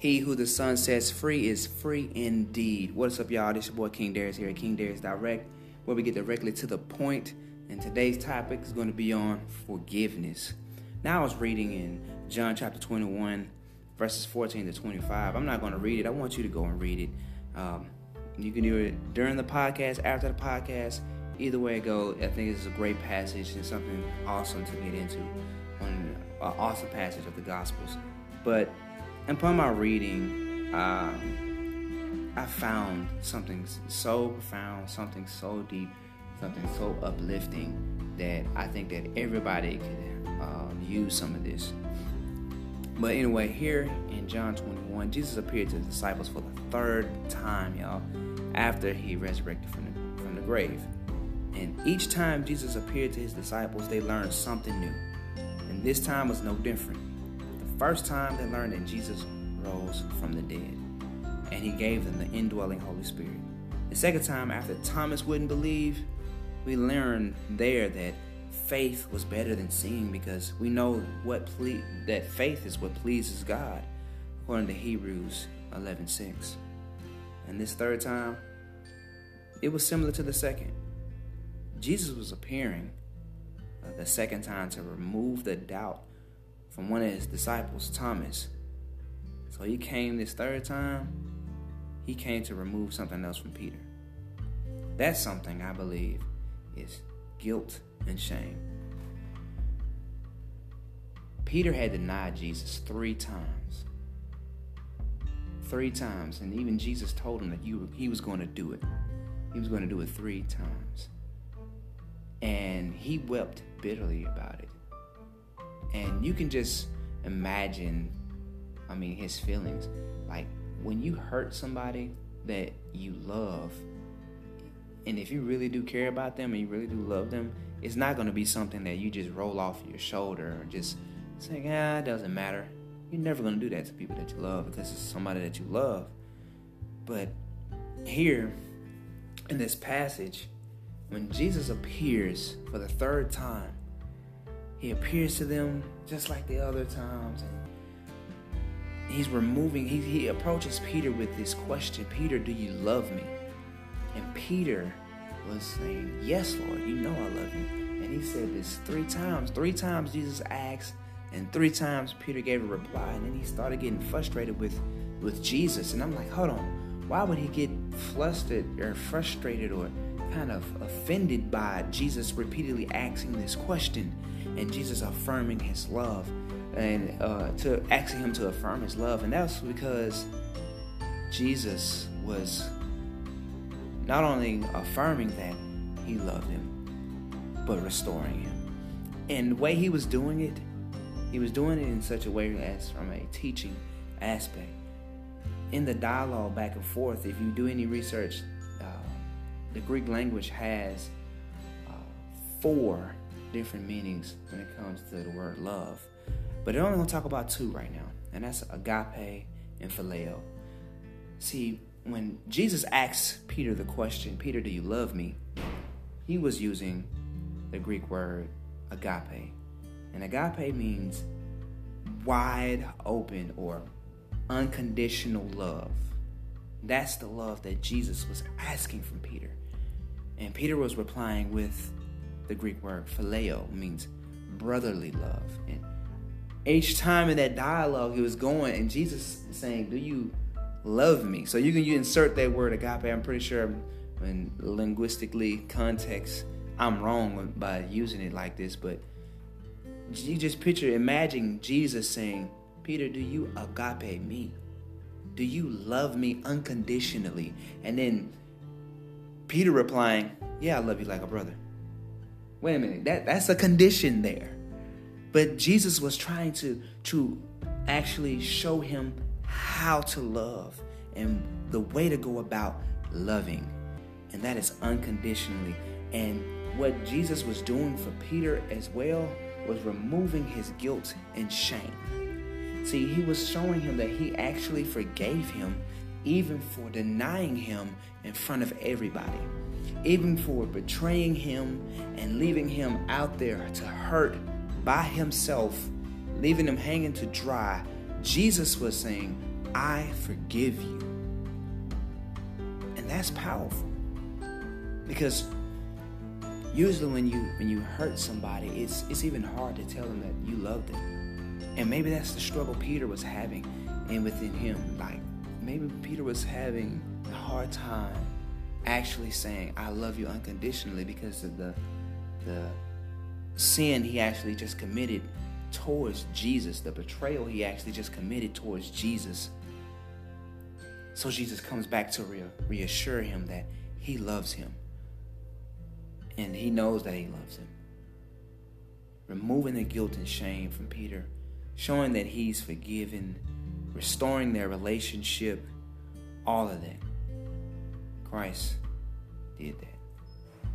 He who the Son sets free is free indeed. What's up, y'all? This your boy King Darius here at King Darius Direct, where we get directly to the point. And today's topic is going to be on forgiveness. Now, I was reading in John chapter 21, verses 14 to 25. I'm not going to read it. I want you to go and read it. Um, you can do it during the podcast, after the podcast. Either way it goes, I think it's a great passage and something awesome to get into. An awesome passage of the Gospels. But upon my reading, um, I found something so profound, something so deep, something so uplifting that I think that everybody could um, use some of this. But anyway, here in John 21, Jesus appeared to the disciples for the third time, y'all, after he resurrected from the, from the grave. And each time Jesus appeared to his disciples, they learned something new. And this time was no different first time they learned that Jesus rose from the dead, and he gave them the indwelling Holy Spirit. The second time, after Thomas wouldn't believe, we learned there that faith was better than seeing because we know what ple- that faith is what pleases God, according to Hebrews 11:6. And this third time, it was similar to the second. Jesus was appearing uh, the second time to remove the doubt from one of his disciples, Thomas. So he came this third time, he came to remove something else from Peter. That's something I believe is guilt and shame. Peter had denied Jesus three times. Three times. And even Jesus told him that he was going to do it. He was going to do it three times. And he wept bitterly about it. You can just imagine, I mean, his feelings. Like when you hurt somebody that you love, and if you really do care about them and you really do love them, it's not going to be something that you just roll off your shoulder or just say, ah, it doesn't matter. You're never going to do that to people that you love because it's somebody that you love. But here in this passage, when Jesus appears for the third time, he appears to them just like the other times. And he's removing, he, he approaches Peter with this question Peter, do you love me? And Peter was saying, Yes, Lord, you know I love you. And he said this three times. Three times Jesus asked, and three times Peter gave a reply. And then he started getting frustrated with, with Jesus. And I'm like, hold on, why would he get flustered or frustrated or kind of offended by Jesus repeatedly asking this question? And Jesus affirming his love and uh, to asking him to affirm his love. And that's because Jesus was not only affirming that he loved him, but restoring him. And the way he was doing it, he was doing it in such a way as from a teaching aspect. In the dialogue back and forth, if you do any research, uh, the Greek language has uh, four different meanings when it comes to the word love. But I'm only going to talk about two right now, and that's agape and phileo. See, when Jesus asks Peter the question, Peter, do you love me? He was using the Greek word agape. And agape means wide open or unconditional love. That's the love that Jesus was asking from Peter. And Peter was replying with the Greek word phileo means brotherly love. And each time in that dialogue, he was going, and Jesus saying, Do you love me? So you can you insert that word agape. I'm pretty sure in linguistically context, I'm wrong by using it like this, but you just picture, imagine Jesus saying, Peter, do you agape me? Do you love me unconditionally? And then Peter replying, Yeah, I love you like a brother. Wait a minute, that, that's a condition there. But Jesus was trying to, to actually show him how to love and the way to go about loving. And that is unconditionally. And what Jesus was doing for Peter as well was removing his guilt and shame. See, he was showing him that he actually forgave him even for denying him in front of everybody even for betraying him and leaving him out there to hurt by himself, leaving him hanging to dry, Jesus was saying, I forgive you. And that's powerful. Because usually when you when you hurt somebody, it's it's even hard to tell them that you love them. And maybe that's the struggle Peter was having and within him. Like maybe Peter was having a hard time actually saying I love you unconditionally because of the the sin he actually just committed towards Jesus, the betrayal he actually just committed towards Jesus. So Jesus comes back to re- reassure him that he loves him. And he knows that he loves him. Removing the guilt and shame from Peter, showing that he's forgiven, restoring their relationship, all of that. Christ did that.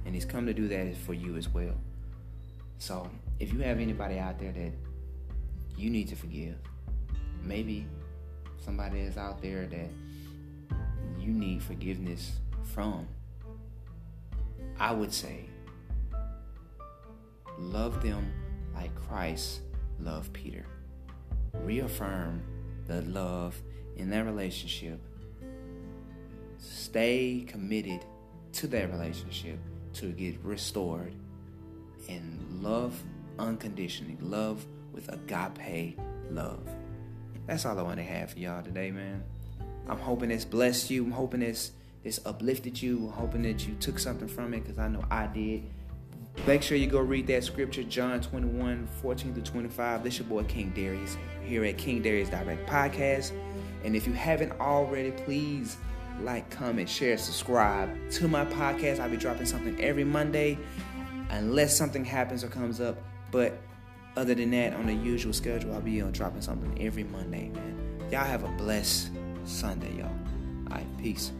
And he's come to do that for you as well. So if you have anybody out there that you need to forgive, maybe somebody is out there that you need forgiveness from, I would say love them like Christ loved Peter. Reaffirm the love in that relationship. Stay committed to that relationship to get restored and love unconditionally. Love with agape love. That's all I want to have for y'all today, man. I'm hoping it's blessed you. I'm hoping it's it's uplifted you. I'm hoping that you took something from it because I know I did. Make sure you go read that scripture, John 21, 14 to 25. This your boy King Darius here at King Darius Direct Podcast. And if you haven't already, please like, comment, share, subscribe to my podcast. I'll be dropping something every Monday unless something happens or comes up. But other than that, on the usual schedule, I'll be on dropping something every Monday, man. Y'all have a blessed Sunday, y'all. All right, peace.